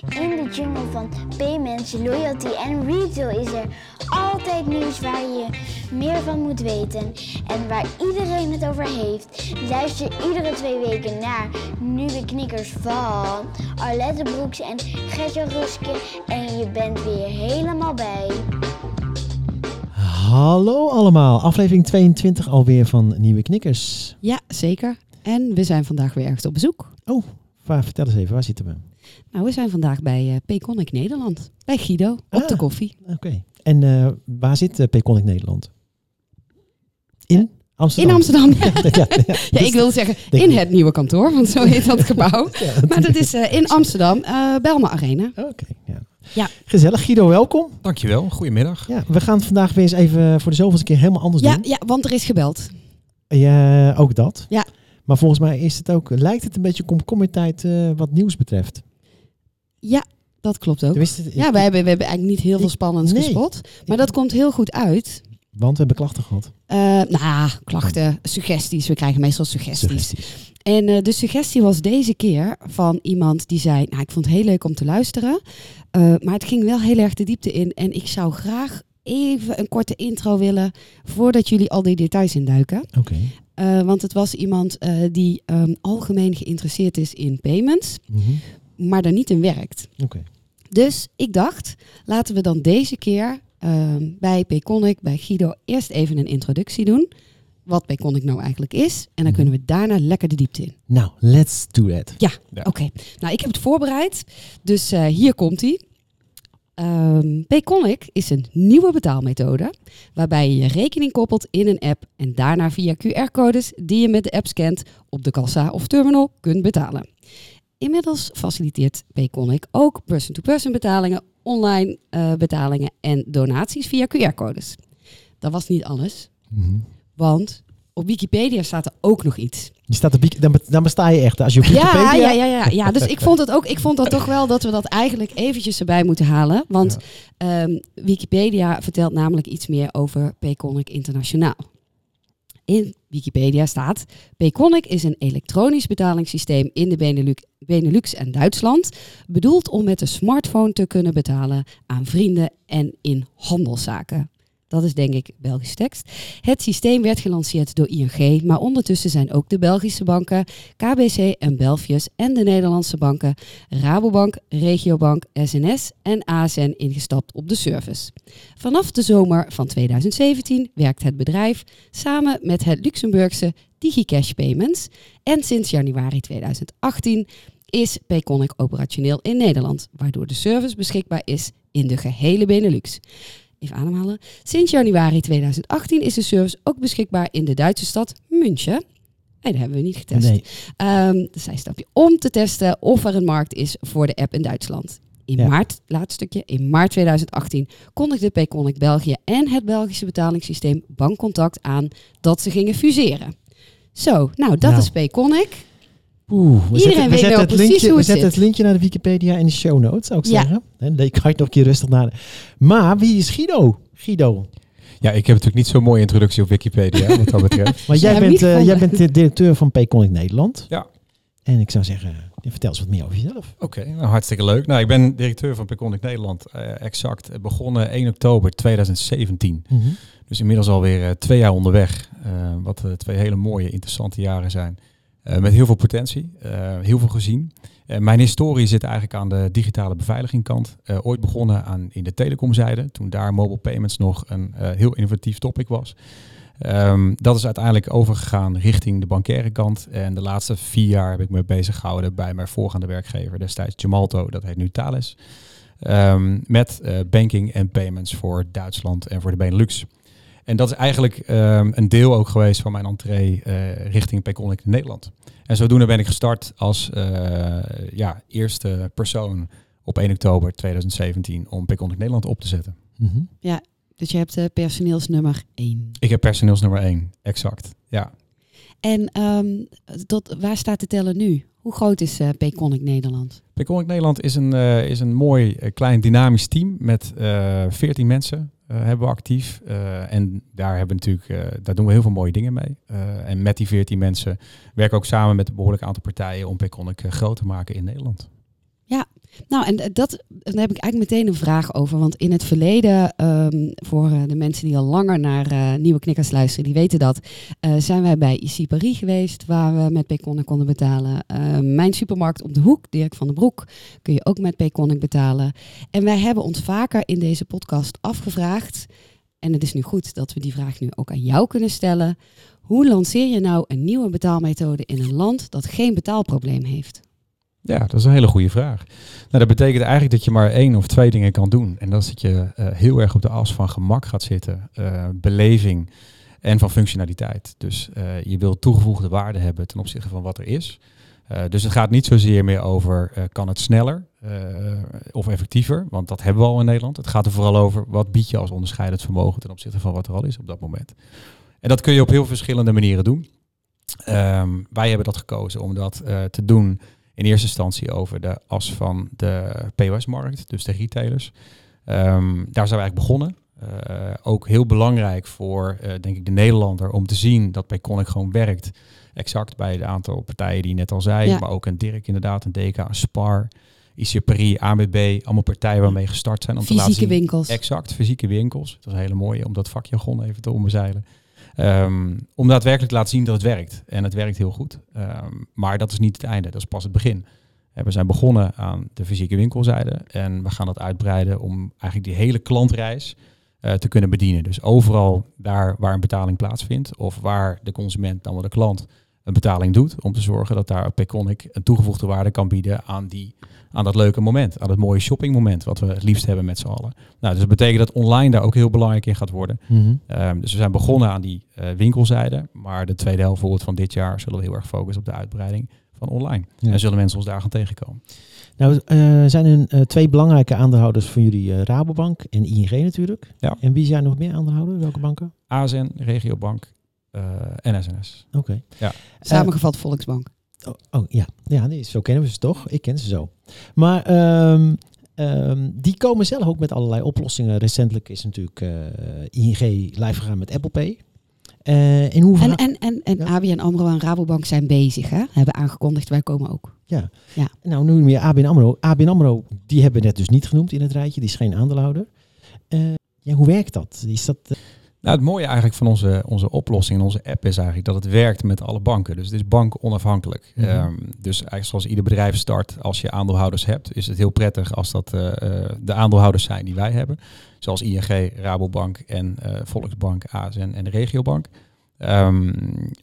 In de jungle van payments, loyalty en retail is er altijd nieuws waar je meer van moet weten en waar iedereen het over heeft. Luister iedere twee weken naar nieuwe knikkers van Arlette Broeks en Gertje Ruske en je bent weer helemaal bij. Hallo allemaal, aflevering 22 alweer van Nieuwe Knikkers. Ja, zeker. En we zijn vandaag weer ergens op bezoek. Oh, vertel eens even, waar zitten we? Nou, we zijn vandaag bij uh, Peconic Nederland. Bij Guido, op Ah. de koffie. Oké, en eh, waar zit uh, Peconic Nederland? In Amsterdam? In Amsterdam. ja, ja, ja. Ja, ik wilde zeggen Denk in het nieuwe kantoor, want zo heet dat gebouw. Ja, Maar dat is eh, in Amsterdam, eh Belma Arena. Oké, ja. Ja. Gezellig. Guido, welkom. Dankjewel, goedemiddag. Ja, we gaan het vandaag weer eens even voor de zoveelste keer helemaal anders Ja, doen. ja, want er is gebeld. Ja, ook dat. Ja. Maar volgens mij is het ook, lijkt het een beetje komkommertijd eh wat nieuws betreft. Ja, dat klopt ook. Ja, wij hebben, we hebben eigenlijk niet heel veel spannends nee. gespot. Maar dat komt heel goed uit. Want we hebben klachten gehad. Eh nou, klachten, suggesties. We krijgen meestal suggesties. Suggesties. En eh, de suggestie was deze keer van iemand die zei: Nou, ik vond het heel leuk om te luisteren. eh, maar het ging wel heel erg de diepte in. En ik zou graag even een korte intro willen. voordat jullie al die details induiken. Oké. Want het was iemand die ehm, algemeen geïnteresseerd is in payments. Mhm. Maar daar niet in werkt. Oké. Dus ik dacht, laten we dan deze keer ehm, bij Payconic, bij Guido, eerst even een introductie doen. Wat Payconic nou eigenlijk is. En dan Mhm. kunnen we daarna lekker de diepte in. Nou, let's do that. Ja, Ja. oké. Nou, ik heb het voorbereid. Dus eh, hier komt hij. Ehm Payconic is een nieuwe betaalmethode waarbij je je rekening koppelt in een app en daarna via QR-codes die je met de app scant op de kassa of terminal kunt betalen. Inmiddels faciliteert Payconic ook person-to-person betalingen, online eh, betalingen en donaties via QR-codes. Dat was niet alles, Mhm. want op Wikipedia staat er ook nog iets. Je staat op, dan, dan besta je echt. Als je op Ja, Wikipedia... ja, ja, ja, ja. Dus ik vond het ook. Ik vond dat toch wel dat we dat eigenlijk eventjes erbij moeten halen. Want ehm, Wikipedia vertelt namelijk iets meer over Payconic Internationaal. In Wikipedia staat: Payconic is een elektronisch betalingssysteem in de Benelux, Benelux en Duitsland, bedoeld om met de smartphone te kunnen betalen aan vrienden en in handelszaken. Dat is denk ik Belgische tekst. Het systeem werd gelanceerd door ING, maar ondertussen zijn ook de Belgische banken, KBC en Belfius en de Nederlandse banken, Rabobank, Regiobank, SNS en ASN ingestapt op de service. Vanaf de zomer van 2017 werkt het bedrijf samen met het Luxemburgse DigiCash Payments en sinds januari 2018 is Payconic operationeel in Nederland, waardoor de service beschikbaar is in de gehele Benelux. Even ademhalen. Sinds januari 2018 is de service ook beschikbaar in de Duitse stad München. Nee, dat hebben we niet getest. Nee. Ehm dus stapje om te testen of er een markt is voor de app in Duitsland. In Ja. maart, laatste stukje, in maart 2018 kondigde Payconic België en het Belgische betalingssysteem Bankcontact aan dat ze gingen fuseren. Zo, nou dat Nou. is Payconic. Oeh, we Iedereen zetten, we weet zetten precies linkje, hoe we het zetten zit. het linkje naar de Wikipedia in de show notes, zou ik Ja. zeggen. En dan kan je het nog een keer rustig naar. Maar wie is Guido? Guido. Ja, ik heb natuurlijk niet zo'n mooie introductie op Wikipedia, wat dat betreft. Maar jij bent, eh, jij bent de directeur van Payconic Nederland. Ja. En ik zou zeggen, ja, vertel eens wat meer over jezelf. Oké, nou, hartstikke leuk. Nou, ik ben directeur van Peconic Nederland, eh, exact. eh, Begonnen 1 oktober 2017. Dus inmiddels alweer eh, twee jaar onderweg. eh, wat eh, twee hele mooie, interessante jaren zijn. Eh, met heel veel potentie, eh, heel veel gezien. Eh, mijn historie zit eigenlijk aan de digitale beveiligingkant. Ooit begonnen aan, in de telecomzijde, toen daar mobile payments nog een heel innovatief topic was. Ehm, dat is uiteindelijk overgegaan richting de bankaire kant. En de laatste vier jaar heb ik me bezig gehouden bij mijn voorgaande werkgever, destijds Gemalto, dat heet nu Thales. Ehm, met banking en payments voor Duitsland en voor de Benelux. En dat is eigenlijk ehm, een deel ook geweest van mijn entree eh, richting Payconic in Nederland. En zodoende ben ik gestart als eh, ja, eerste persoon op 1 oktober 2017 om Payconic Nederland op te zetten. Mhm. Dus je hebt eh, personeelsnummer 1. Ik heb personeelsnummer 1, exact. Ja. En ehm, tot, waar staat de teller nu? Hoe groot is eh Payconic Nederland? Payconic Nederland is een, eh, is een mooi, klein, dynamisch team met eh 14 mensen hebben we actief. Eh, en daar, hebben we natuurlijk, eh, daar doen we heel veel mooie dingen mee. Eh, en met die 14 mensen werken we ook samen met een behoorlijk aantal partijen om Payconic eh, groot te maken in Nederland. Nou, en dat, daar heb ik eigenlijk meteen een vraag over. Want in het verleden, ehm, voor eh, de mensen die al langer naar uh, Nieuwe Knikkers luisteren, die weten dat, zijn wij bij IC Paris geweest, waar we met Payconic konden betalen. mijn supermarkt op de hoek, Dirk van den Broek, kun je ook met Payconic betalen. En wij hebben ons vaker in deze podcast afgevraagd, en het is nu goed dat we die vraag nu ook aan jou kunnen stellen. Hoe lanceer je nou een nieuwe betaalmethode in een land dat geen betaalprobleem heeft? Ja, dat is een hele goede vraag. Nou, dat betekent eigenlijk dat je maar één of twee dingen kan doen. En dat is dat je uh, heel erg op de as van gemak gaat zitten, uh, beleving en van functionaliteit. Dus uh, je wilt toegevoegde waarde hebben ten opzichte van wat er is. dus het gaat niet zozeer meer over kan het sneller of effectiever, want dat hebben we al in Nederland. Het gaat er vooral over wat bied je als onderscheidend vermogen ten opzichte van wat er al is op dat moment. En dat kun je op heel verschillende manieren doen. Um, wij hebben dat gekozen om dat te doen in eerste instantie over de as van de POS-markt, dus de retailers. Um, daar zijn we eigenlijk begonnen. Uh, ook heel belangrijk voor, uh, denk ik, de Nederlander om te zien dat Payconic gewoon werkt. Exact bij het aantal partijen die je net al zei. Ja. Maar ook een Dirk inderdaad, een DK, een Spar, IC Paris, ABB. Allemaal partijen waarmee gestart zijn. Om fysieke te laten zien, winkels. Exact, fysieke winkels. Dat is een hele mooie om dat vakjargon even te omzeilen. Um, om daadwerkelijk te laten zien dat het werkt. En het werkt heel goed. Um, maar dat is niet het einde, dat is pas het begin. We zijn begonnen aan de fysieke winkelzijde en we gaan dat uitbreiden om eigenlijk die hele klantreis uh, te kunnen bedienen. Dus overal daar waar een betaling plaatsvindt of waar de consument, dan wel de klant, een betaling doet, om te zorgen dat daar Payconic een toegevoegde waarde kan bieden aan, die, aan dat leuke moment, aan het mooie shoppingmoment wat we het liefst hebben met z'n allen. Nou, dus dat betekent dat online daar ook heel belangrijk in gaat worden. Mm -hmm. um, dus we zijn begonnen aan die uh, winkelzijde, maar de tweede helft van dit jaar zullen we heel erg focussen op de uitbreiding van online. Ja. En zullen mensen ons daar gaan tegenkomen. Nou, uh, zijn er uh, twee belangrijke aandeelhouders van jullie, uh, Rabobank en ING natuurlijk. Ja. En wie zijn nog meer aandeelhouders? Welke banken? ASN, Regiobank en SNS. Oké. Okay. Ja. Samengevat Volksbank. Oh, oh, ja, ja nee, zo kennen we ze toch? Ik ken ze zo. Maar um, um, die komen zelf ook met allerlei oplossingen. Recentelijk is natuurlijk ING live gegaan met Apple Pay. Uh, in hoeverre... En, en, en, en ja. ABN AMRO en Rabobank zijn bezig, hè? hebben aangekondigd, wij komen ook. Ja, ja. nou nu meer ABN AMRO. ABN AMRO, die hebben we net dus niet genoemd in het rijtje, die is geen aandeelhouder. Uh, ja, hoe werkt dat? Is dat. Nou, het mooie eigenlijk van onze, onze oplossing en onze app is eigenlijk dat het werkt met alle banken. Dus het is bank onafhankelijk. Mm -hmm. um, dus eigenlijk zoals ieder bedrijf start, als je aandeelhouders hebt, is het heel prettig als dat uh, de aandeelhouders zijn die wij hebben. Zoals ING, Rabobank en uh, Volksbank, ASN en de Regiobank. Um,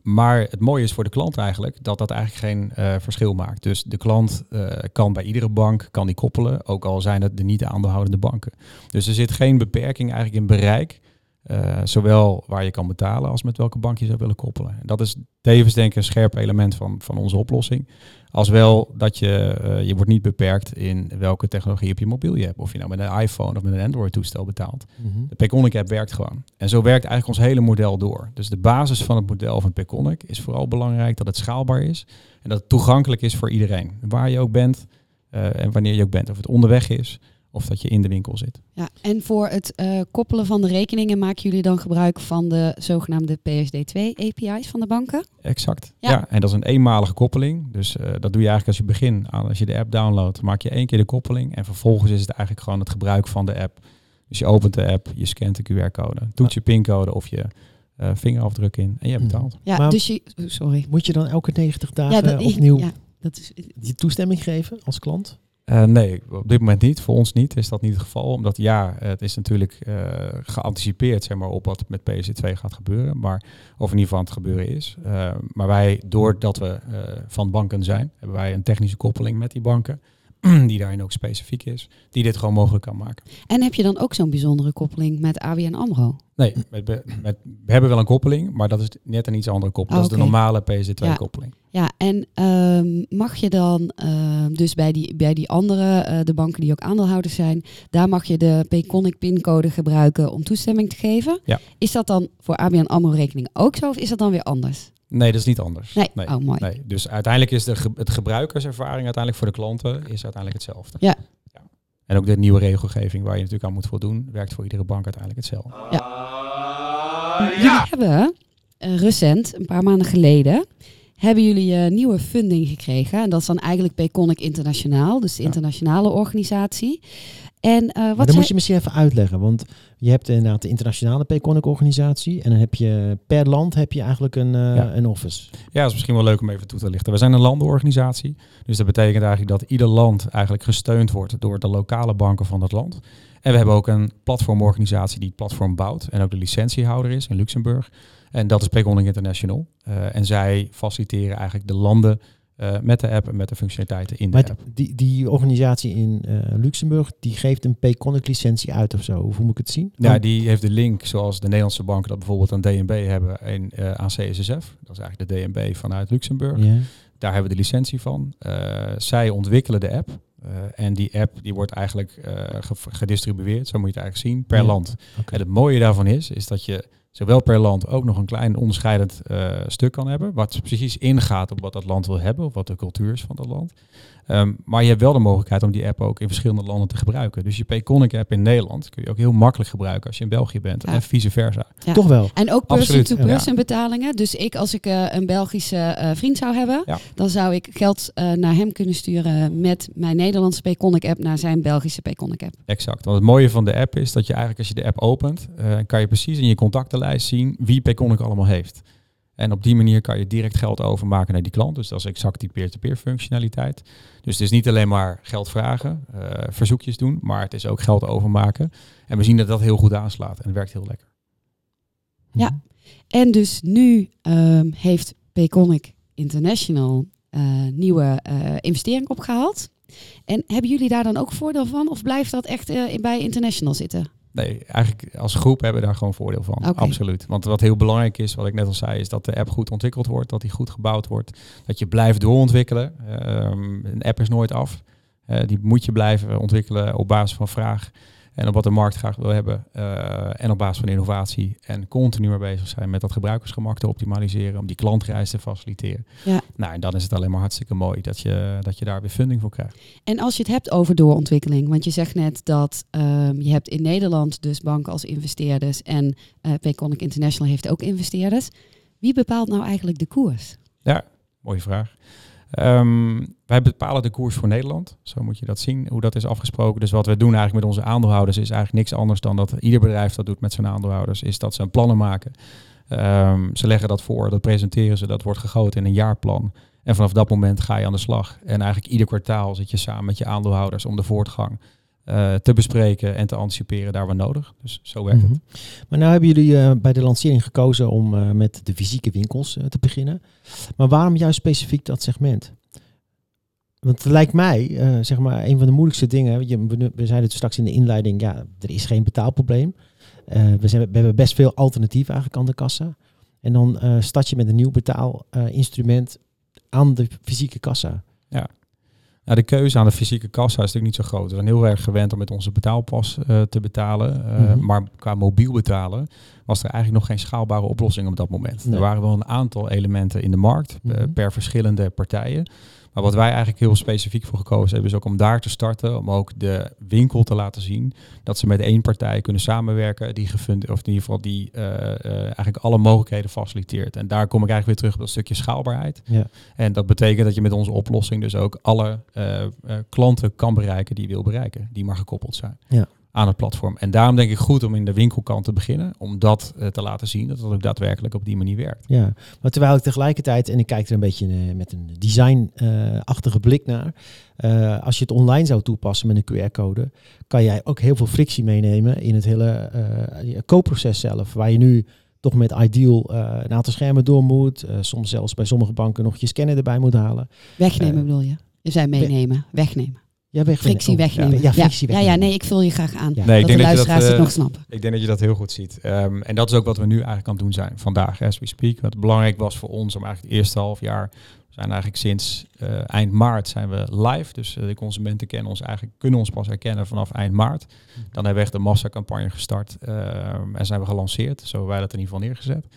maar het mooie is voor de klant eigenlijk dat dat eigenlijk geen uh, verschil maakt. Dus de klant uh, kan bij iedere bank kan die koppelen, ook al zijn het de niet aandeelhoudende banken. Dus er zit geen beperking eigenlijk in bereik. Uh, zowel waar je kan betalen als met welke bank je zou willen koppelen. En dat is tevens denk ik een scherp element van, van onze oplossing. Als wel dat je, uh, je wordt niet beperkt in welke technologie op je mobiel je hebt. Of je nou met een iPhone of met een Android toestel betaalt. Mm-hmm. De Payconic app werkt gewoon. En zo werkt eigenlijk ons hele model door. Dus de basis van het model van Payconic is vooral belangrijk dat het schaalbaar is. En dat het toegankelijk is voor iedereen. Waar je ook bent uh, en wanneer je ook bent. Of het onderweg is of dat je in de winkel zit. Ja, en voor het uh, koppelen van de rekeningen maken jullie dan gebruik van de zogenaamde PSD2 API's van de banken? Exact. Ja, ja en dat is een eenmalige koppeling. Dus uh, dat doe je eigenlijk als je begint. Als je de app downloadt, maak je één keer de koppeling en vervolgens is het eigenlijk gewoon het gebruik van de app. Dus je opent de app, je scant de QR-code, toets je pincode of je uh, vingerafdruk in en je hebt betaald. Ja, maar dus je, sorry. Moet je dan elke 90 dagen ja, dat, opnieuw ja, dat is, die toestemming geven als klant? Uh, nee, op dit moment niet. Voor ons niet is dat niet het geval. Omdat ja, het is natuurlijk uh, geanticipeerd zeg maar, op wat met PSD2 gaat gebeuren. Maar, of in ieder geval aan het gebeuren is. Uh, maar wij, doordat we van banken zijn, hebben wij een technische koppeling met die banken. Die daarin ook specifiek is. Die dit gewoon mogelijk kan maken. En heb je dan ook zo'n bijzondere koppeling met ABN AMRO? Nee, met, met, we hebben wel een koppeling. Maar dat is net een iets andere koppeling. Oh, dat is de normale PSD2 koppeling. Ja, en um, mag je dan uh, dus bij die, bij die andere, uh, de banken die ook aandeelhouders zijn, daar mag je de Payconic pincode gebruiken om toestemming te geven. Ja. Is dat dan voor ABN AMRO rekening ook zo of is dat dan weer anders? Nee, dat is niet anders. Nee, nee. oh mooi. Nee. Dus uiteindelijk is de ge het gebruikerservaring uiteindelijk voor de klanten is uiteindelijk hetzelfde. Ja. ja. En ook de nieuwe regelgeving waar je natuurlijk aan moet voldoen, werkt voor iedere bank uiteindelijk hetzelfde. Ja. Uh, ja. We hebben uh, recent, een paar maanden geleden, hebben jullie een nieuwe funding gekregen. En dat is dan eigenlijk Payconic Internationaal, dus de Ja. internationale organisatie. En eh, Maar wat dan zij- moet je misschien even uitleggen, want je hebt inderdaad de internationale Payconic organisatie en dan heb je per land heb je eigenlijk een, eh, Ja. een office. Ja, dat is misschien wel leuk om even toe te lichten. We zijn een landenorganisatie. Dus dat betekent eigenlijk dat ieder land eigenlijk gesteund wordt door de lokale banken van dat land. En we hebben ook een platformorganisatie die het platform bouwt en ook de licentiehouder is in Luxemburg. En dat is Payconic International. Eh, en zij faciliteren eigenlijk de landen eh, met de app en met de functionaliteiten in de Maar app. die, die organisatie in eh, Luxemburg, die geeft een Payconic licentie uit of zo. Hoe moet ik het zien? Ja, die heeft de link zoals de Nederlandse banken dat bijvoorbeeld aan DNB hebben en eh, aan CSSF. Dat is eigenlijk de DNB vanuit Luxemburg. ja. Daar hebben we de licentie van. Zij ontwikkelen de app. En die app die wordt eigenlijk ge- gedistribueerd, zo moet je het eigenlijk zien, per Ja. land. En het mooie daarvan is, is dat je zowel per land ook nog een klein onderscheidend eh, stuk kan hebben. Wat precies ingaat op wat dat land wil hebben, of wat de cultuur is van dat land. Ehm, maar je hebt wel de mogelijkheid om die app ook in verschillende landen te gebruiken. Dus je Payconic app in Nederland kun je ook heel makkelijk gebruiken als je in België bent. Ja. En vice versa. Ja. Toch wel. En ook person-to-person betalingen. Dus ik, als ik eh, een Belgische eh, vriend zou hebben, Ja. dan zou ik geld eh, naar hem kunnen sturen met mijn Nederlandse Payconic app naar zijn Belgische Payconic app. Exact. Want het mooie van de app is dat je eigenlijk als je de app opent, eh, kan je precies in je zien wie Payconic allemaal heeft. En op die manier kan je direct geld overmaken naar die klant. Dus dat is exact die peer-to-peer functionaliteit. Dus het is niet alleen maar geld vragen, eh, verzoekjes doen, maar het is ook geld overmaken. En we zien dat dat heel goed aanslaat en werkt heel lekker. Ja. En dus nu ehm, heeft Payconic International eh, nieuwe eh investering opgehaald. En hebben jullie daar dan ook voordeel van? Of blijft dat echt bij International zitten? Nee, eigenlijk als groep hebben we daar gewoon voordeel van. Absoluut. Want wat heel belangrijk is, wat ik net al zei, is dat de app goed ontwikkeld wordt, dat die goed gebouwd wordt, dat je blijft doorontwikkelen. Ehm, een app is nooit af. Eh, die moet je blijven ontwikkelen op basis van vraag en op wat de markt graag wil hebben. eh, en op basis van innovatie. En continu mee bezig zijn met dat gebruikersgemak te optimaliseren, om die klantreis te faciliteren. Ja. Nou, en dan is het alleen maar hartstikke mooi dat je, dat je daar weer funding voor krijgt. En als je het hebt over doorontwikkeling, want je zegt net dat ehm, je hebt in Nederland dus banken als investeerders en eh Payconic International heeft ook investeerders. Wie bepaalt nou eigenlijk de koers? Mooie vraag. Ehm, wij bepalen de koers voor Nederland. Zo moet je dat zien, hoe dat is afgesproken. Dus wat we doen eigenlijk met onze aandeelhouders is eigenlijk niks anders dan dat ieder bedrijf dat doet met zijn aandeelhouders, is dat ze een plannen maken. Ehm, ze leggen dat voor, dat presenteren ze, dat wordt gegoten in een jaarplan. En vanaf dat moment ga je aan de slag. En eigenlijk ieder kwartaal zit je samen met je aandeelhouders om de voortgang eh, te bespreken en te anticiperen daar waar nodig. Dus zo werkt Mhm. het. Maar nou hebben jullie eh, bij de lancering gekozen om eh, met de fysieke winkels te beginnen. Maar waarom juist specifiek dat segment? Want het lijkt mij, eh, zeg maar, een van de moeilijkste dingen. Je, we, we zeiden het straks in de inleiding, ja, er is geen betaalprobleem. Eh, we, zijn, we hebben best veel alternatieven eigenlijk aan de kassa. En dan eh, start je met een nieuw betaalinstrument aan de fysieke kassa. Nou, de keuze aan de fysieke kassa is natuurlijk niet zo groot. We zijn heel erg gewend om met onze betaalpas te betalen. Mhm. Maar qua mobiel betalen was er eigenlijk nog geen schaalbare oplossing op dat moment. Nee. Er waren wel een aantal elementen in de markt Mhm. per verschillende partijen. Maar wat wij eigenlijk heel specifiek voor gekozen hebben, is ook om daar te starten. Om ook de winkel te laten zien dat ze met één partij kunnen samenwerken. Die gefund, of in ieder geval die eh, eh, eigenlijk alle mogelijkheden faciliteert. En daar kom ik eigenlijk weer terug op dat stukje schaalbaarheid. Ja. En dat betekent dat je met onze oplossing dus ook alle eh, klanten kan bereiken die je wil bereiken. Die maar gekoppeld zijn Ja. Aan het platform. En daarom denk ik goed om in de winkelkant te beginnen. Om dat eh, te laten zien dat het ook daadwerkelijk op die manier werkt. Ja, maar terwijl ik tegelijkertijd, en ik kijk er een beetje eh, met een design-achtige blik naar. eh, als je het online zou toepassen met een QR-code, kan jij ook heel veel frictie meenemen in het hele eh, koopproces zelf. Waar je nu toch met Ideal eh, een aantal schermen door moet. eh, soms zelfs bij sommige banken nog je scanner erbij moet halen. Wegnemen bedoel je? Je zei meenemen, wegnemen. Ja, Frictie wegnemen. Ja, frictie ja, wegnemen. ja, nee, ik vul je graag aan. Ja. Nee, ik dat de denk dat je dat, luisteraars het eh, nog snappen. Ik denk dat je dat heel goed ziet. Ehm, en dat is ook wat we nu eigenlijk aan het doen zijn vandaag, as we speak. Wat belangrijk was voor ons om eigenlijk het eerste half jaar, zijn eigenlijk sinds eh, eind maart zijn we live. Dus eh, de consumenten kennen ons eigenlijk, kunnen ons pas herkennen vanaf eind maart. Dan hebben we echt de massacampagne gestart ehm, en zijn we gelanceerd. Zo hebben wij dat in ieder geval neergezet.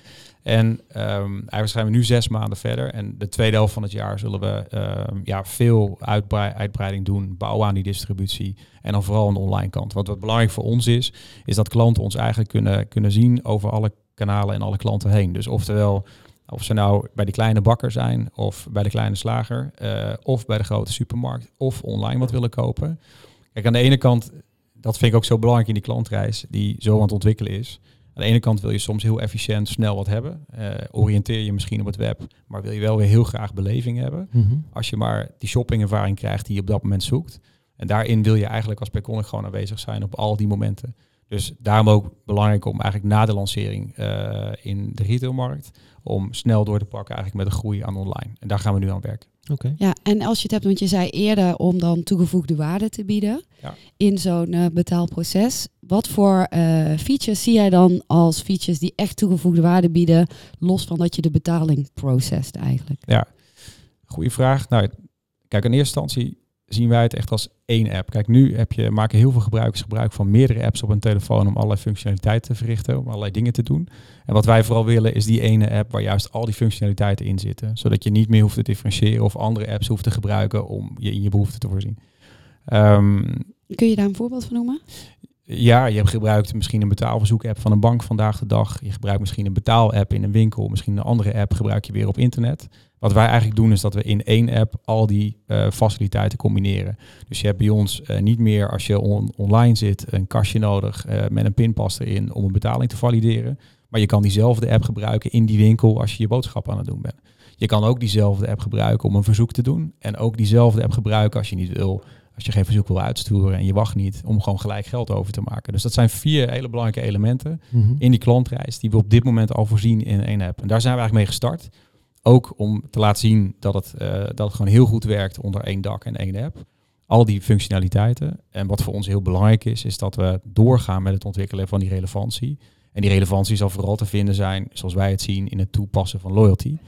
En ehm, eigenlijk zijn we nu zes maanden verder. En de tweede helft van het jaar zullen we ehm, ja, veel uitbrei- uitbreiding doen, bouwen aan die distributie. En dan vooral aan de online kant. Want wat belangrijk voor ons is, is dat klanten ons eigenlijk kunnen, kunnen zien over alle kanalen en alle klanten heen. Dus oftewel, Of ze nou bij de kleine bakker zijn, of bij de kleine slager, uh, of bij de grote supermarkt, of online wat willen kopen. Kijk, aan de ene kant, dat vind ik ook zo belangrijk in die klantreis, die zo aan het ontwikkelen is. Aan de ene kant wil je soms heel efficiënt snel wat hebben. Uh, oriënteer je misschien op het web, maar wil je wel weer heel graag beleving hebben. Mhm. Als je maar die shoppingervaring krijgt die je op dat moment zoekt. En daarin wil je eigenlijk als Payconic gewoon aanwezig zijn op al die momenten. Dus daarom ook belangrijk om eigenlijk na de lancering uh, in de retailmarkt, om snel door te pakken eigenlijk met een groei aan online. En daar gaan we nu aan werken. Oké. Ja, en als je het hebt, want je zei eerder om dan toegevoegde waarde te bieden Ja. in zo'n eh, betaalproces. Wat voor eh, features zie jij dan als features die echt toegevoegde waarde bieden, los van dat je de betaling processt eigenlijk? Ja, goede vraag. Nou, kijk, in eerste instantie zien wij het echt als één app. Kijk, nu heb je, maken heel veel gebruikers gebruik van meerdere apps op een telefoon om allerlei functionaliteiten te verrichten, om allerlei dingen te doen. En wat wij vooral willen is die ene app waar juist al die functionaliteiten in zitten, zodat je niet meer hoeft te differentiëren of andere apps hoeft te gebruiken om je in je behoeften te voorzien. Ehm, Kun je daar een voorbeeld van noemen? ja, je hebt gebruikt misschien een betaalverzoek-app van een bank vandaag de dag. Je gebruikt misschien een betaal-app in een winkel. Misschien een andere app gebruik je weer op internet. Wat wij eigenlijk doen is dat we in één app al die eh, faciliteiten combineren. Dus je hebt bij ons eh, niet meer als je on- online zit een kastje nodig eh, met een pinpas erin om een betaling te valideren. Maar je kan diezelfde app gebruiken in die winkel als je je boodschap aan het doen bent. Je kan ook diezelfde app gebruiken om een verzoek te doen. En ook diezelfde app gebruiken als je niet wil als je geen verzoek wil uitsturen en je wacht niet om gewoon gelijk geld over te maken. Dus dat zijn vier hele belangrijke elementen Mhm. in die klantreis die we op dit moment al voorzien in één app. En daar zijn we eigenlijk mee gestart. Ook om te laten zien dat het, eh, dat het gewoon heel goed werkt onder één dak en één app. Al die functionaliteiten. En wat voor ons heel belangrijk is, is dat we doorgaan met het ontwikkelen van die relevantie. En die relevantie zal vooral te vinden zijn, zoals wij het zien, in het toepassen van loyalty.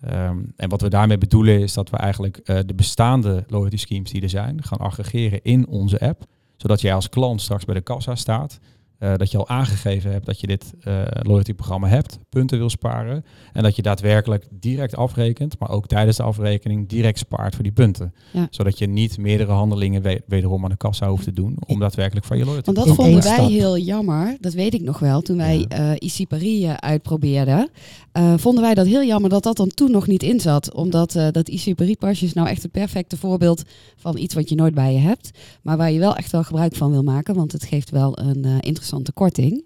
Ehm, en wat we daarmee bedoelen is dat we eigenlijk eh, de bestaande loyalty schemes die er zijn, gaan aggregeren in onze app. Zodat jij als klant straks bij de kassa staat. Eh, dat je al aangegeven hebt dat je dit eh loyalty programma hebt, punten wil sparen. En dat je daadwerkelijk direct afrekent, maar ook tijdens de afrekening direct spaart voor die punten. Ja. Zodat je niet meerdere handelingen we- wederom aan de kassa hoeft te doen om daadwerkelijk van je loyalty Want dat vonden wij stap. heel jammer. Dat weet ik nog wel. Toen wij Ja. eh IC Paris uitprobeerden, eh, vonden wij dat heel jammer dat dat dan toen nog niet in zat. Omdat eh, dat IC Paris pasje is nou echt het perfecte voorbeeld van iets wat je nooit bij je hebt. Maar waar je wel echt wel gebruik van wil maken. Want het geeft wel een eh, interessante korting.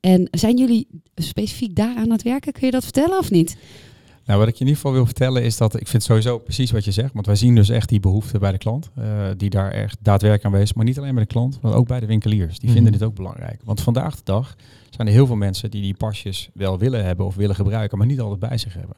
En zijn jullie specifiek daar aan het werken? Kun je dat vertellen of niet? Nou, wat ik je in ieder geval wil vertellen is dat ik vind sowieso precies wat je zegt. Want wij zien dus echt die behoefte bij de klant. eh, die daar echt daadwerkelijk aanwezig is. Maar niet alleen bij de klant, maar ook bij de winkeliers. Die vinden Mhm. dit ook belangrijk. Want vandaag de dag zijn er heel veel mensen die die pasjes wel willen hebben of willen gebruiken, maar niet altijd bij zich hebben.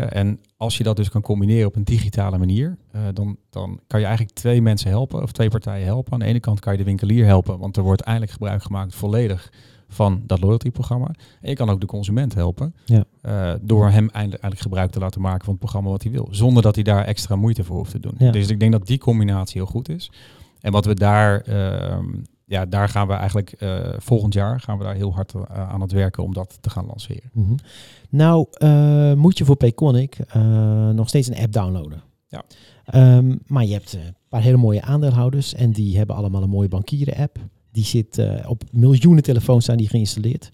En als je dat dus kan combineren op een digitale manier, eh, dan, dan kan je eigenlijk twee mensen helpen of twee partijen helpen. Aan de ene kant kan je de winkelier helpen, want er wordt eindelijk gebruik gemaakt volledig van dat loyalty-programma. En je kan ook de consument helpen Ja. eh, door hem eindelijk, eigenlijk gebruik te laten maken van het programma wat hij wil. Zonder dat hij daar extra moeite voor hoeft te doen. Ja. Dus ik denk dat die combinatie heel goed is. En wat we daar, ehm, ja, daar gaan we eigenlijk eh, volgend jaar gaan we daar heel hard aan het werken om dat te gaan lanceren. Mhm. Nou, eh, moet je voor Payconic eh, nog steeds een app downloaden. Ja. Ehm, maar je hebt eh, een paar hele mooie aandeelhouders en die hebben allemaal een mooie bankieren-app. Die zit op miljoenen telefoons zijn die geïnstalleerd.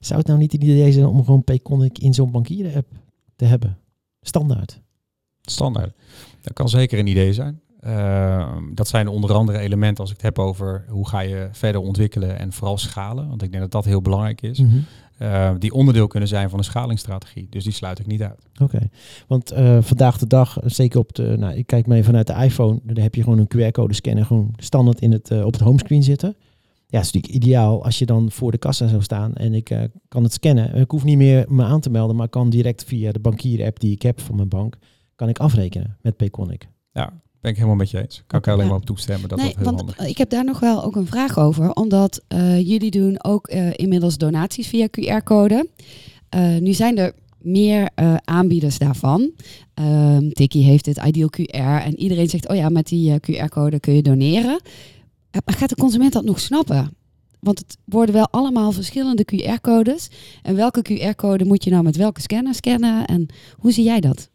Zou het nou niet een idee zijn om gewoon Payconic in zo'n bankieren-app te hebben? Standaard. Standaard. Dat kan zeker een idee zijn. Ehm, dat zijn onder andere elementen als ik het heb over hoe ga je verder ontwikkelen en vooral schalen. Want ik denk dat dat heel belangrijk is. Mhm. Eh, die onderdeel kunnen zijn van een schalingsstrategie. Dus die sluit ik niet uit. Oké, want eh, vandaag de dag, eh, zeker op de, nou, ik kijk mee vanuit de iPhone, dan heb je gewoon een QR-code scanner gewoon standaard in het, op het homescreen zitten. Ja, het is natuurlijk ideaal als je dan voor de kassa zou staan en ik kan het scannen. Ik hoef niet meer me aan te melden, maar kan direct via de bankier-app die ik heb van mijn bank, kan ik afrekenen met Payconic. Ja, ben ik helemaal met je eens. Kan ik alleen maar op toestemmen dat nee, dat heel want handig is. ik heb daar nog wel ook een vraag over. Omdat eh, jullie doen ook eh, inmiddels donaties via QR-code. Eh, nu zijn er meer aanbieders daarvan. Tikkie heeft dit Ideal QR. En iedereen zegt, oh ja, met die QR-code kun je doneren. Maar gaat de consument dat nog snappen? Want het worden wel allemaal verschillende QR-codes. En welke QR-code moet je nou met welke scanner scannen? En hoe zie jij dat?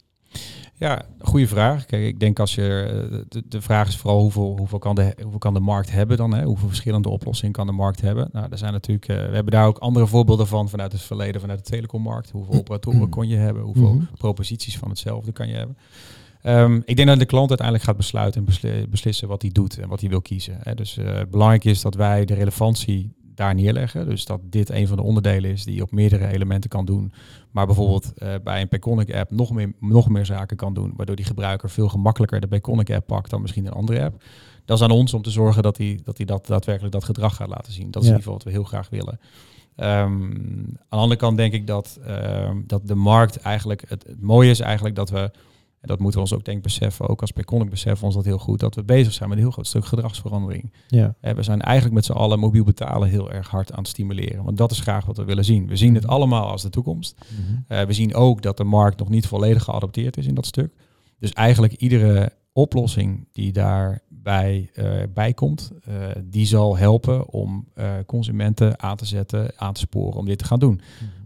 Ja, goede vraag. Kijk, ik denk als je. eh, De, de vraag is vooral hoeveel, hoeveel, kan de, hoeveel kan de markt hebben dan? Hè? Hoeveel verschillende oplossingen kan de markt hebben? Nou, er zijn natuurlijk. eh, we hebben daar ook andere voorbeelden van vanuit het verleden, vanuit de telecommarkt. Hoeveel operatoren kon je hebben? Hoeveel Mhm. proposities van hetzelfde kan je hebben? Ehm, ik denk dat de klant uiteindelijk gaat besluiten en besli- beslissen wat hij doet en wat hij wil kiezen. Hè. Dus eh, belangrijk is dat wij de relevantie daar neerleggen. Dus dat dit een van de onderdelen is die je op meerdere elementen kan doen. Maar bijvoorbeeld eh, bij een Payconic app nog meer, nog meer zaken kan doen. Waardoor die gebruiker veel gemakkelijker de Payconic app pakt dan misschien een andere app. Dat is aan ons om te zorgen dat hij dat, hij dat daadwerkelijk dat gedrag gaat laten zien. Dat is Ja. in ieder geval wat we heel graag willen. Ehm, aan de andere kant denk ik dat, ehm, dat de markt eigenlijk, het, het mooie is eigenlijk dat we, en dat moeten we ons ook denk ik beseffen, ook als Payconic beseffen we ons dat heel goed, dat we bezig zijn met een heel groot stuk gedragsverandering. Ja. We zijn eigenlijk met z'n allen mobiel betalen heel erg hard aan het stimuleren. Want dat is graag wat we willen zien. We zien het allemaal als de toekomst. Mhm. Eh, we zien ook dat de markt nog niet volledig geadopteerd is in dat stuk. Dus eigenlijk iedere oplossing die daarbij eh bij komt, eh, die zal helpen om consumenten aan te zetten, aan te sporen om dit te gaan doen.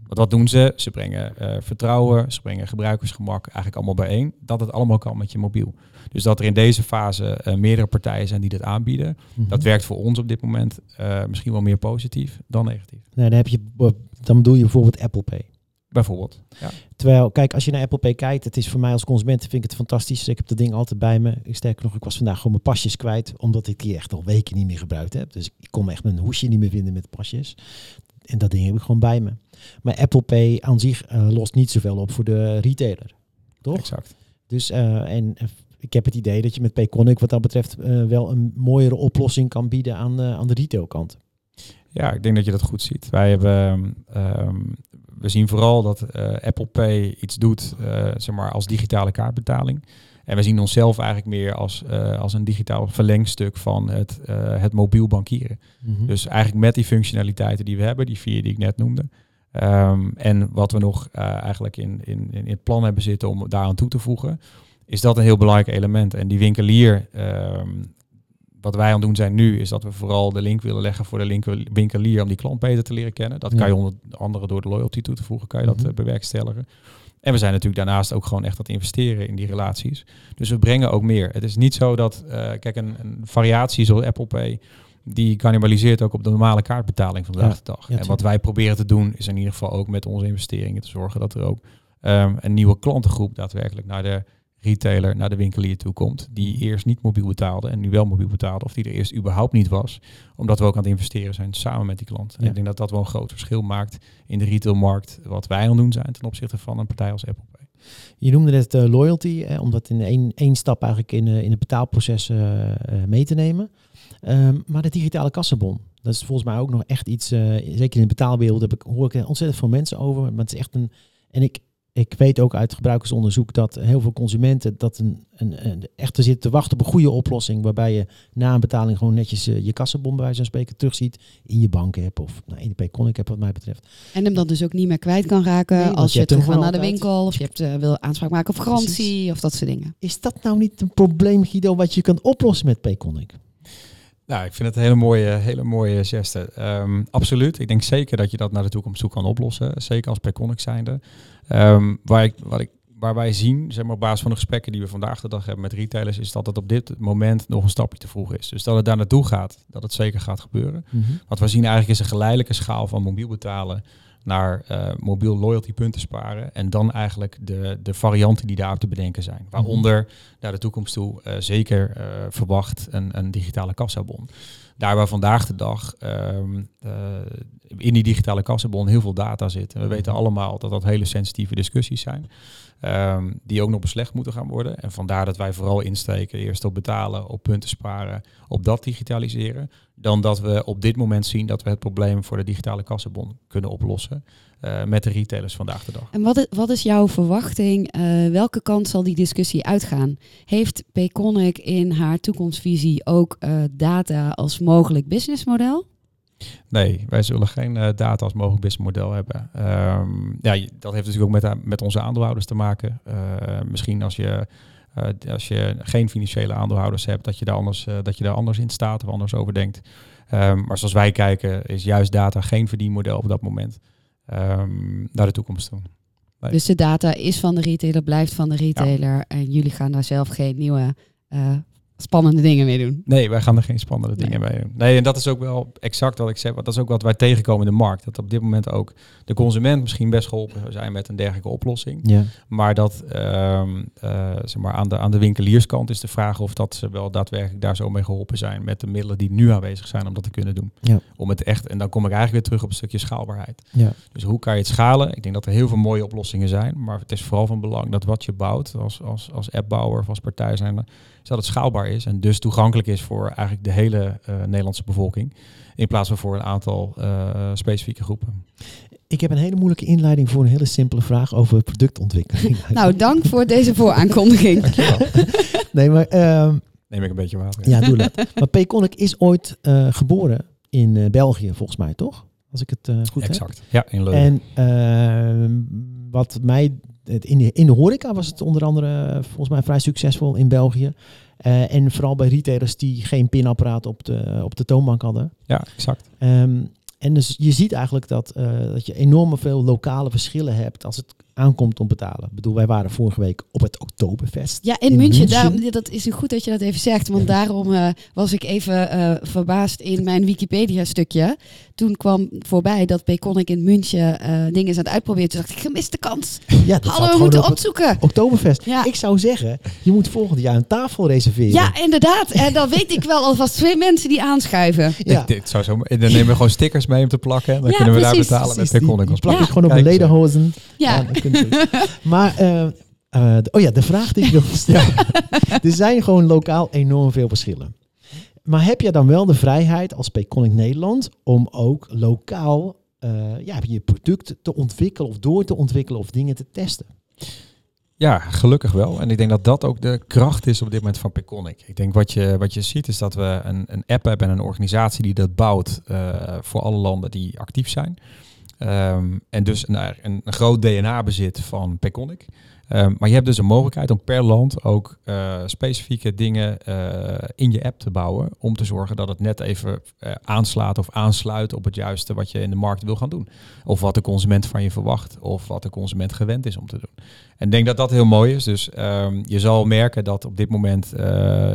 Want wat doen ze? Ze brengen eh, vertrouwen, ze brengen gebruikersgemak eigenlijk allemaal bijeen. Dat het allemaal kan met je mobiel. Dus dat er in deze fase eh, meerdere partijen zijn die dit aanbieden. Mhm. Dat werkt voor ons op dit moment eh, misschien wel meer positief dan negatief. Nee, dan, heb je, dan bedoel je bijvoorbeeld Apple Pay. Bijvoorbeeld. Ja. Terwijl, kijk, als je naar Apple Pay kijkt, het is voor mij als consument vind ik het fantastisch. Ik heb dat ding altijd bij me. Ik sterker nog, ik was vandaag gewoon mijn pasjes kwijt, omdat ik die echt al weken niet meer gebruikt heb. Dus ik kon echt mijn hoesje niet meer vinden met pasjes. En dat ding heb ik gewoon bij me. Maar Apple Pay aan zich eh, lost niet zoveel op voor de retailer. Toch? Exact. Dus, eh, en eh, ik heb het idee dat je met Payconic wat dat betreft wel een mooiere oplossing kan bieden aan, aan de retailkant. Ja, ik denk dat je dat goed ziet. Wij hebben, ehm, we zien vooral dat Apple Pay iets doet, zeg maar, als digitale kaartbetaling. En we zien onszelf eigenlijk meer als, eh, als een digitaal verlengstuk van het, eh, het mobiel bankieren. Mhm. Dus eigenlijk met die functionaliteiten die we hebben, die vier die ik net noemde. Ehm, en wat we nog eh, eigenlijk in, in, in het plan hebben zitten om daaraan toe te voegen, is dat een heel belangrijk element. En die winkelier, ehm, wat wij aan het doen zijn nu, is dat we vooral de link willen leggen voor de linker- winkelier om die klant beter te leren kennen. Dat Ja. kan je onder andere door de loyalty toe te voegen, kan je dat Mhm. bewerkstelligen. En we zijn natuurlijk daarnaast ook gewoon echt aan het investeren in die relaties. Dus we brengen ook meer. Het is niet zo dat, eh, kijk, een, een variatie zoals Apple Pay, die cannibaliseert ook op de normale kaartbetaling van Ja, de dag. ja, en wat wij proberen te doen, is in ieder geval ook met onze investeringen te zorgen dat er ook ehm, een nieuwe klantengroep daadwerkelijk naar de retailer, naar de winkelier toe komt, die eerst niet mobiel betaalde en nu wel mobiel betaalde, of die er eerst überhaupt niet was, omdat we ook aan het investeren zijn samen met die klant. En Ja. ik denk dat dat wel een groot verschil maakt in de retailmarkt, wat wij aan het doen zijn ten opzichte van een partij als Apple Pay. Je noemde net eh, loyalty, eh, om dat in één, één stap eigenlijk in, eh, in het betaalproces eh, mee te nemen. Ehm, maar de digitale kassenbon, dat is volgens mij ook nog echt iets, zeker in de betaalwereld heb ik, hoor ik ontzettend veel mensen over. Maar het is echt een, en ik, ik weet ook uit gebruikersonderzoek dat heel veel consumenten dat een, een, een, echt zitten te wachten op een goede oplossing. Waarbij je na een betaling gewoon netjes eh, je kassenbon bij wijze van spreken terugziet in je bankapp of nou, in de Payconic app wat mij betreft. En hem dan dus ook niet meer kwijt kan raken Nee, als je je, terug gaat naar de winkel of je hebt, eh, wil aanspraak maken op garantie Precies. of dat soort dingen. Is dat nou niet een probleem, Guido, wat je kan oplossen met Payconic? Nou, ik vind het een hele mooie, hele mooie geste. Ehm, absoluut. Ik denk zeker dat je dat naar de toekomst toe kan oplossen. Zeker als Payconic zijnde. Ehm, waar, ik, wat ik, waar wij zien, zeg maar op basis van de gesprekken die we vandaag de dag hebben met retailers, is dat het op dit moment nog een stapje te vroeg is. Dus dat het daar naartoe gaat, dat het zeker gaat gebeuren. Wat we zien eigenlijk is een geleidelijke schaal van mobiel betalen naar eh, mobiel loyalty punten sparen. En dan eigenlijk de, de varianten die daar te bedenken zijn. Waaronder naar de toekomst toe eh, zeker eh, verwacht een, een digitale kassabon. Daar waar vandaag de dag ehm, eh, in die digitale kassabon heel veel data zit. En we weten allemaal dat dat hele sensitieve discussies zijn. ehm, die ook nog beslecht moeten gaan worden. En vandaar dat wij vooral insteken eerst op betalen, op punten sparen, op dat digitaliseren. Dan dat we op dit moment zien dat we het probleem voor de digitale kassenbon kunnen oplossen eh, met de retailers vandaag de dag. En wat is, wat is jouw verwachting? Eh, welke kant zal die discussie uitgaan? Heeft Payconic in haar toekomstvisie ook eh, data als mogelijk businessmodel? Nee, wij zullen geen data als mogelijk businessmodel hebben. Ehm, ja, dat heeft natuurlijk ook met, met onze aandeelhouders te maken. Misschien als je, eh, als je geen financiële aandeelhouders hebt, dat je daar anders, eh, dat je daar anders in staat of anders over denkt. Ehm, maar zoals wij kijken, is juist data geen verdienmodel op dat moment. Ehm, naar de toekomst toe. Nee. Dus de data is van de retailer, blijft van de retailer. En jullie gaan daar zelf geen nieuwe eh, spannende dingen mee doen. Nee, wij gaan er geen spannende Nee. dingen mee doen. Nee, en dat is ook wel exact wat ik zeg. Want dat is ook wat wij tegenkomen in de markt. Dat op dit moment ook de consument misschien best geholpen zou zijn met een dergelijke oplossing. Ja. Maar dat ehm, eh, zeg maar aan, de, aan de winkelierskant is de vraag of dat ze wel daadwerkelijk daar zo mee geholpen zijn met de middelen die nu aanwezig zijn om dat te kunnen doen. Ja. Om het echt, en dan kom ik eigenlijk weer terug op een stukje schaalbaarheid. Ja. Dus hoe kan je het schalen? Ik denk dat er heel veel mooie oplossingen zijn, maar het is vooral van belang dat wat je bouwt als, als, als appbouwer of als partij zijn, is dat het schaalbaar is en dus toegankelijk is voor eigenlijk de hele eh, Nederlandse bevolking. In plaats van voor een aantal eh, specifieke groepen. Ik heb een hele moeilijke inleiding voor een hele simpele vraag over productontwikkeling. Nou, dank voor deze vooraankondiging. Dankjewel. nee, maar ehm, Neem ik een beetje water. ja, doe dat. Maar Payconic is ooit eh, geboren in eh, België, volgens mij, toch? Als ik het eh, goed heb. Exact. Ja, in Leuven. En ehm, wat mij, het- in de, in de horeca was het onder andere eh, volgens mij vrij succesvol in België. Eh, en vooral bij retailers die geen pinapparaat op de, op de toonbank hadden. Ja, exact. Ehm, en dus je ziet eigenlijk dat, eh, dat je enorm veel lokale verschillen hebt als het aankomt om betalen. Ik bedoel, wij waren vorige week op het Oktoberfest. Ja, in, In München, München? daarom, dat is goed dat je dat even zegt. Want Ja. daarom eh, was ik even eh, verbaasd in mijn Wikipedia-stukje. Toen kwam voorbij dat Payconic in München eh, dingen is aan het uitproberen. Toen dacht ik, gemiste kans. Ja, dat Hadden we moeten op opzoeken. Oktoberfest. Ja. Ik zou zeggen, je moet volgend jaar een tafel reserveren. Ja, inderdaad. En dan weet ik wel alvast twee mensen die aanschuiven. Ja. Dit, dit zou zo, dan nemen we gewoon stickers mee om te plakken. En dan Ja, kunnen we daar betalen Precies, met die, die plak Ja. ik gewoon op eens, lederhozen. Ja, maar, eh, eh, oh ja, de vraag die ik wil stellen. er zijn gewoon lokaal enorm veel verschillen. Maar heb je dan wel de vrijheid als Payconic Nederland om ook lokaal eh, ja, je product te ontwikkelen of door te ontwikkelen of dingen te testen? Ja, gelukkig wel. En ik denk dat dat ook de kracht is op dit moment van Payconic. Ik denk wat je, wat je ziet is dat we een, een app hebben en een organisatie die dat bouwt voor alle landen die actief zijn. Ehm, en dus een, een, groot DNA bezit van Payconic. Ehm, maar je hebt dus een mogelijkheid om per land ook eh, specifieke dingen eh, in je app te bouwen. Om te zorgen dat het net even eh, aanslaat of aansluit op het juiste wat je in de markt wil gaan doen. Of wat de consument van je verwacht. Of wat de consument gewend is om te doen. En ik denk dat dat heel mooi is. Dus ehm, je zal merken dat op dit moment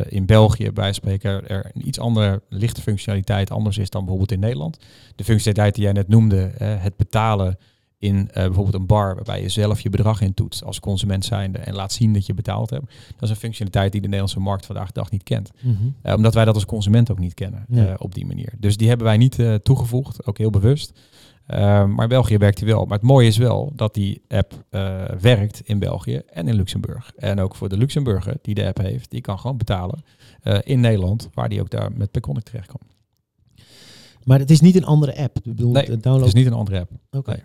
in België bij spreken er een iets andere lichte functionaliteit anders is dan bijvoorbeeld in Nederland. De functionaliteit die jij net noemde, het betalen in eh, bijvoorbeeld een bar waarbij je zelf je bedrag in toetst als consument zijnde en laat zien dat je betaald hebt. Dat is een functionaliteit die de Nederlandse markt vandaag de dag niet kent. Eh, omdat wij dat als consument ook niet kennen Ja. eh, op die manier. Dus die hebben wij niet toegevoegd, ook heel bewust. Eh, maar in België werkt die wel. Maar het mooie is wel dat die app werkt in België en in Luxemburg. En ook voor de Luxemburger die de app heeft, die kan gewoon betalen in Nederland, waar die ook daar met Payconic terecht kan. Maar het is niet een andere app. Ik bedoel, Nee, de Het download. is niet een andere app. Oké. nee.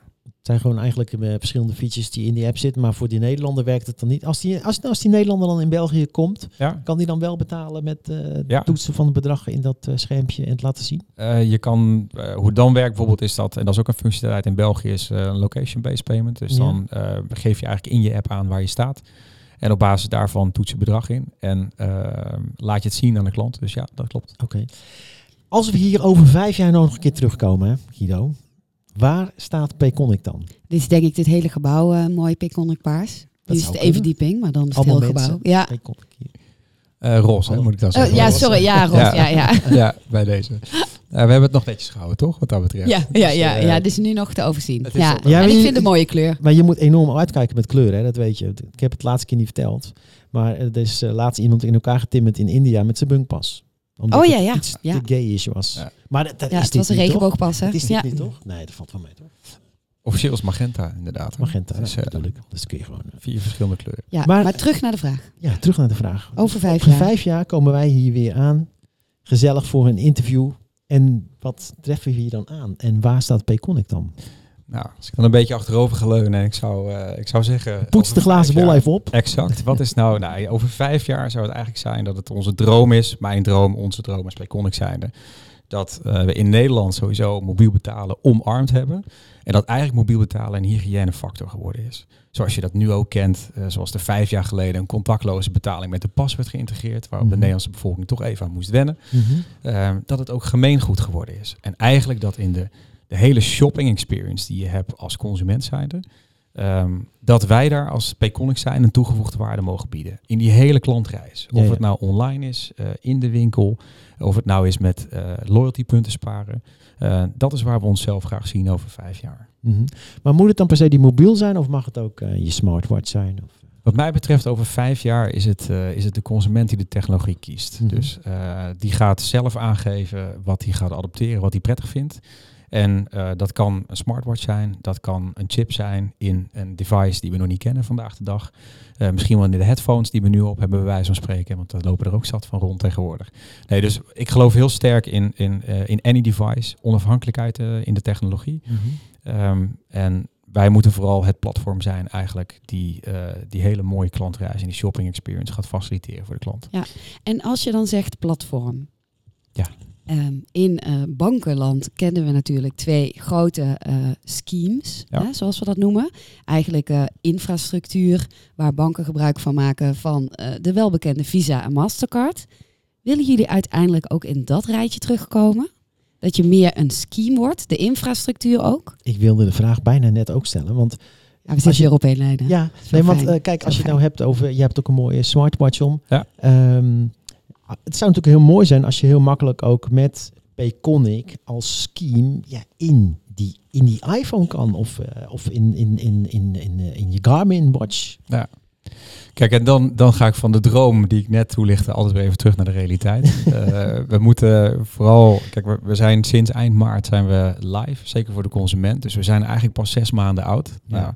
Zijn gewoon eigenlijk eh, verschillende features die in die app zitten. Maar voor die Nederlander werkt het dan niet. Als die, als, als die Nederlander dan in België komt, Ja, kan die dan wel betalen met eh Ja. toetsen van het bedrag in dat eh, schermpje en het laten zien? Je kan, hoe het dan werkt bijvoorbeeld is dat, en dat is ook een functionaliteit in België, is een location-based payment. Dus Ja. dan geef je eigenlijk in je app aan waar je staat. En op basis daarvan toets je bedrag in en eh, laat je het zien aan de klant. Dus ja, dat klopt. Oké. Als we hier over vijf jaar nog een keer terugkomen, Guido. Waar staat Payconic dan? dit is denk ik dit hele gebouw eh, mooi Payconic paars. Nu is het één kunnen. verdieping, maar dan is het mensen. gebouw. Ja. Hier. Eh roze, hè, Hallo. moet ik dan Oh, zeggen. ja, Roze. sorry. Ja, Ros. Ja. Ja, ja. ja, bij deze. Eh, we hebben het nog netjes gehouden, toch? Wat dat betreft. Ja, ja, Dus, ja, ja, dit is nu nog te overzien. Ja, op- Ja, en ik vind het een mooie kleur. Maar je moet enorm uitkijken met kleuren, hè, dat weet je. Ik heb het laatste keer niet verteld. Maar er is laatst iemand in elkaar getimmerd in India met zijn bunkpas. Omdat Oh, ja, ja. iets Ja. te gay is was. Ja. Maar dat, dat Ja, is het was een regenboogpas, hè? Het is dit Ja. niet, toch? Nee, dat valt wel mee, toch? Officieel is magenta, inderdaad. Magenta, Dus, dat eh, bedoel ik. Dus kun je gewoon... eh, Vier verschillende kleuren. Ja, Maar- maar, terug naar de vraag. Ja, terug naar de vraag. Over vijf Over jaar. vijf jaar komen wij hier weer aan. Gezellig voor een interview. En wat treffen we hier dan aan? En waar staat Payconic dan? Nou, als ik dan een beetje achterover ga leunen en ik zou, eh, ik zou zeggen... Poets de glazen bol even op. Exact. Wat is nou, nou, over vijf jaar zou het eigenlijk zijn dat het onze droom is, mijn droom, onze droom als Payconic zijnde, dat eh, we in Nederland sowieso mobiel betalen omarmd hebben. En dat eigenlijk mobiel betalen een hygiënefactor geworden is. Zoals je dat nu ook kent, eh, zoals er vijf jaar geleden een contactloze betaling met een pas werd geïntegreerd, waarop Mhm. de Nederlandse bevolking toch even aan moest wennen. Mhm. dat het ook gemeengoed geworden is. En eigenlijk dat in de, de hele shopping experience die je hebt als consument zijnde, ehm, dat wij daar als Payconic zijn een toegevoegde waarde mogen bieden. In die hele klantreis. Of Ja, ja. het nou online is, eh, in de winkel, of het nou is met eh loyaltypunten sparen. Eh, dat is waar we onszelf graag zien over vijf jaar. Mhm. Maar moet het dan per se die mobiel zijn of mag het ook je smartwatch zijn? Of? Wat mij betreft, over vijf jaar is het, is het de consument die de technologie kiest. Mhm. Dus die gaat zelf aangeven wat hij gaat adopteren, wat hij prettig vindt. En eh, dat kan een smartwatch zijn, dat kan een chip zijn in een device die we nog niet kennen vandaag de dag. Eh, misschien wel in de headphones die we nu op hebben, bij wijze van spreken, want daar lopen er ook zat van rond tegenwoordig. Nee, dus ik geloof heel sterk in, in, eh, in any device, onafhankelijkheid eh, in de technologie. Ehm, en wij moeten vooral het platform zijn eigenlijk die eh, die hele mooie klantreis en die shopping experience gaat faciliteren voor de klant. En als je dan zegt platform. Ja. Ehm, in eh, bankenland kennen we natuurlijk twee grote eh, schemes, Ja. hè, zoals we dat noemen. Eigenlijk eh, infrastructuur waar banken gebruik van maken van eh, de welbekende Visa en Mastercard. Willen jullie uiteindelijk ook in dat rijtje terugkomen? Dat je meer een scheme wordt, de infrastructuur ook? Ik wilde de vraag bijna net ook stellen, want Ja, we Als zitten je- weer op één lijn. ja, nee, want kijk, als je het nou hebt over, je hebt ook een mooie smartwatch om. Ja. Ehm, het zou natuurlijk heel mooi zijn als je heel makkelijk ook met Payconic als scheme ja, in, die, in die iPhone kan of, eh, of in, in, in, in, in, eh, in je Garmin watch. Kijk, en dan, dan ga ik van de droom die ik net toelichtte altijd weer even terug naar de realiteit. Eh, we moeten vooral, kijk, we, we zijn sinds eind maart zijn we live, zeker voor de consument. Dus we zijn eigenlijk pas zes maanden oud. Ja. Nou,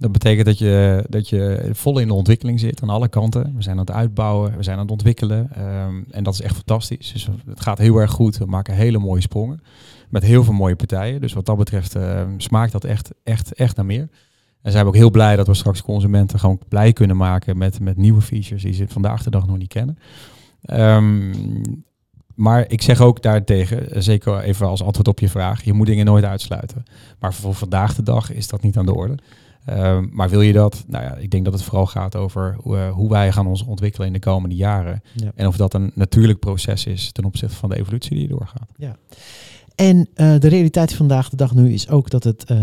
dat betekent dat je, dat je vol in de ontwikkeling zit aan alle kanten. We zijn aan het uitbouwen, we zijn aan het ontwikkelen. ehm, en dat is echt fantastisch. Dus het gaat heel erg goed. We maken hele mooie sprongen met heel veel mooie partijen. Dus wat dat betreft eh, smaakt dat echt, echt, echt naar meer. En zijn we ook heel blij dat we straks consumenten gewoon blij kunnen maken met, met nieuwe features die ze vandaag de dag nog niet kennen. Ehm, maar ik zeg ook daartegen, eh, zeker even als antwoord op je vraag, je moet dingen nooit uitsluiten. Maar voor vandaag de dag is dat niet aan de orde. Ehm, maar wil je dat? Nou ja, ik denk dat het vooral gaat over hoe, eh, hoe wij gaan ons ontwikkelen in de komende jaren. Ja. En of dat een natuurlijk proces is ten opzichte van de evolutie die doorgaat. En eh, de realiteit vandaag de dag nu is ook dat het, eh,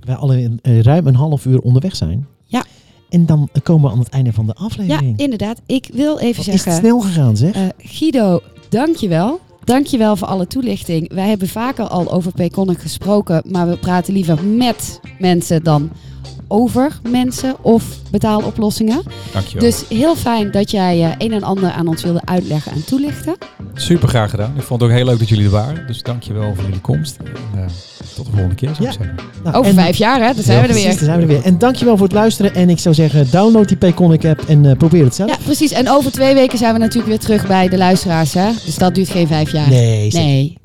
wij al in, ruim een half uur onderweg zijn. Ja. En dan komen we aan het einde van de ja, aflevering. inderdaad. Ik wil even Wat is het zeggen... snel gegaan zeg? Eh, Guido, dankjewel. Dankjewel voor alle toelichting. Wij hebben vaker al over Payconic gesproken, maar we praten liever met mensen dan over mensen of betaaloplossingen. Dankjewel. Dus heel fijn dat jij eh, een en ander aan ons wilde uitleggen en toelichten. Super graag gedaan. Ik vond het ook heel leuk dat jullie er waren. Dus dankjewel voor jullie komst. En, eh, tot de volgende keer zou ik Ja. zeggen. Nou, Over en- vijf jaar, hè? Dan zijn we er Precies, weer. daar zijn we er weer. En dankjewel voor het luisteren. En ik zou zeggen, download die Payconic app en eh, probeer het zelf. Ja, precies. En over twee weken zijn we natuurlijk weer terug bij de luisteraars, hè? Dus dat duurt geen vijf jaar. Nee, zeker. Nee.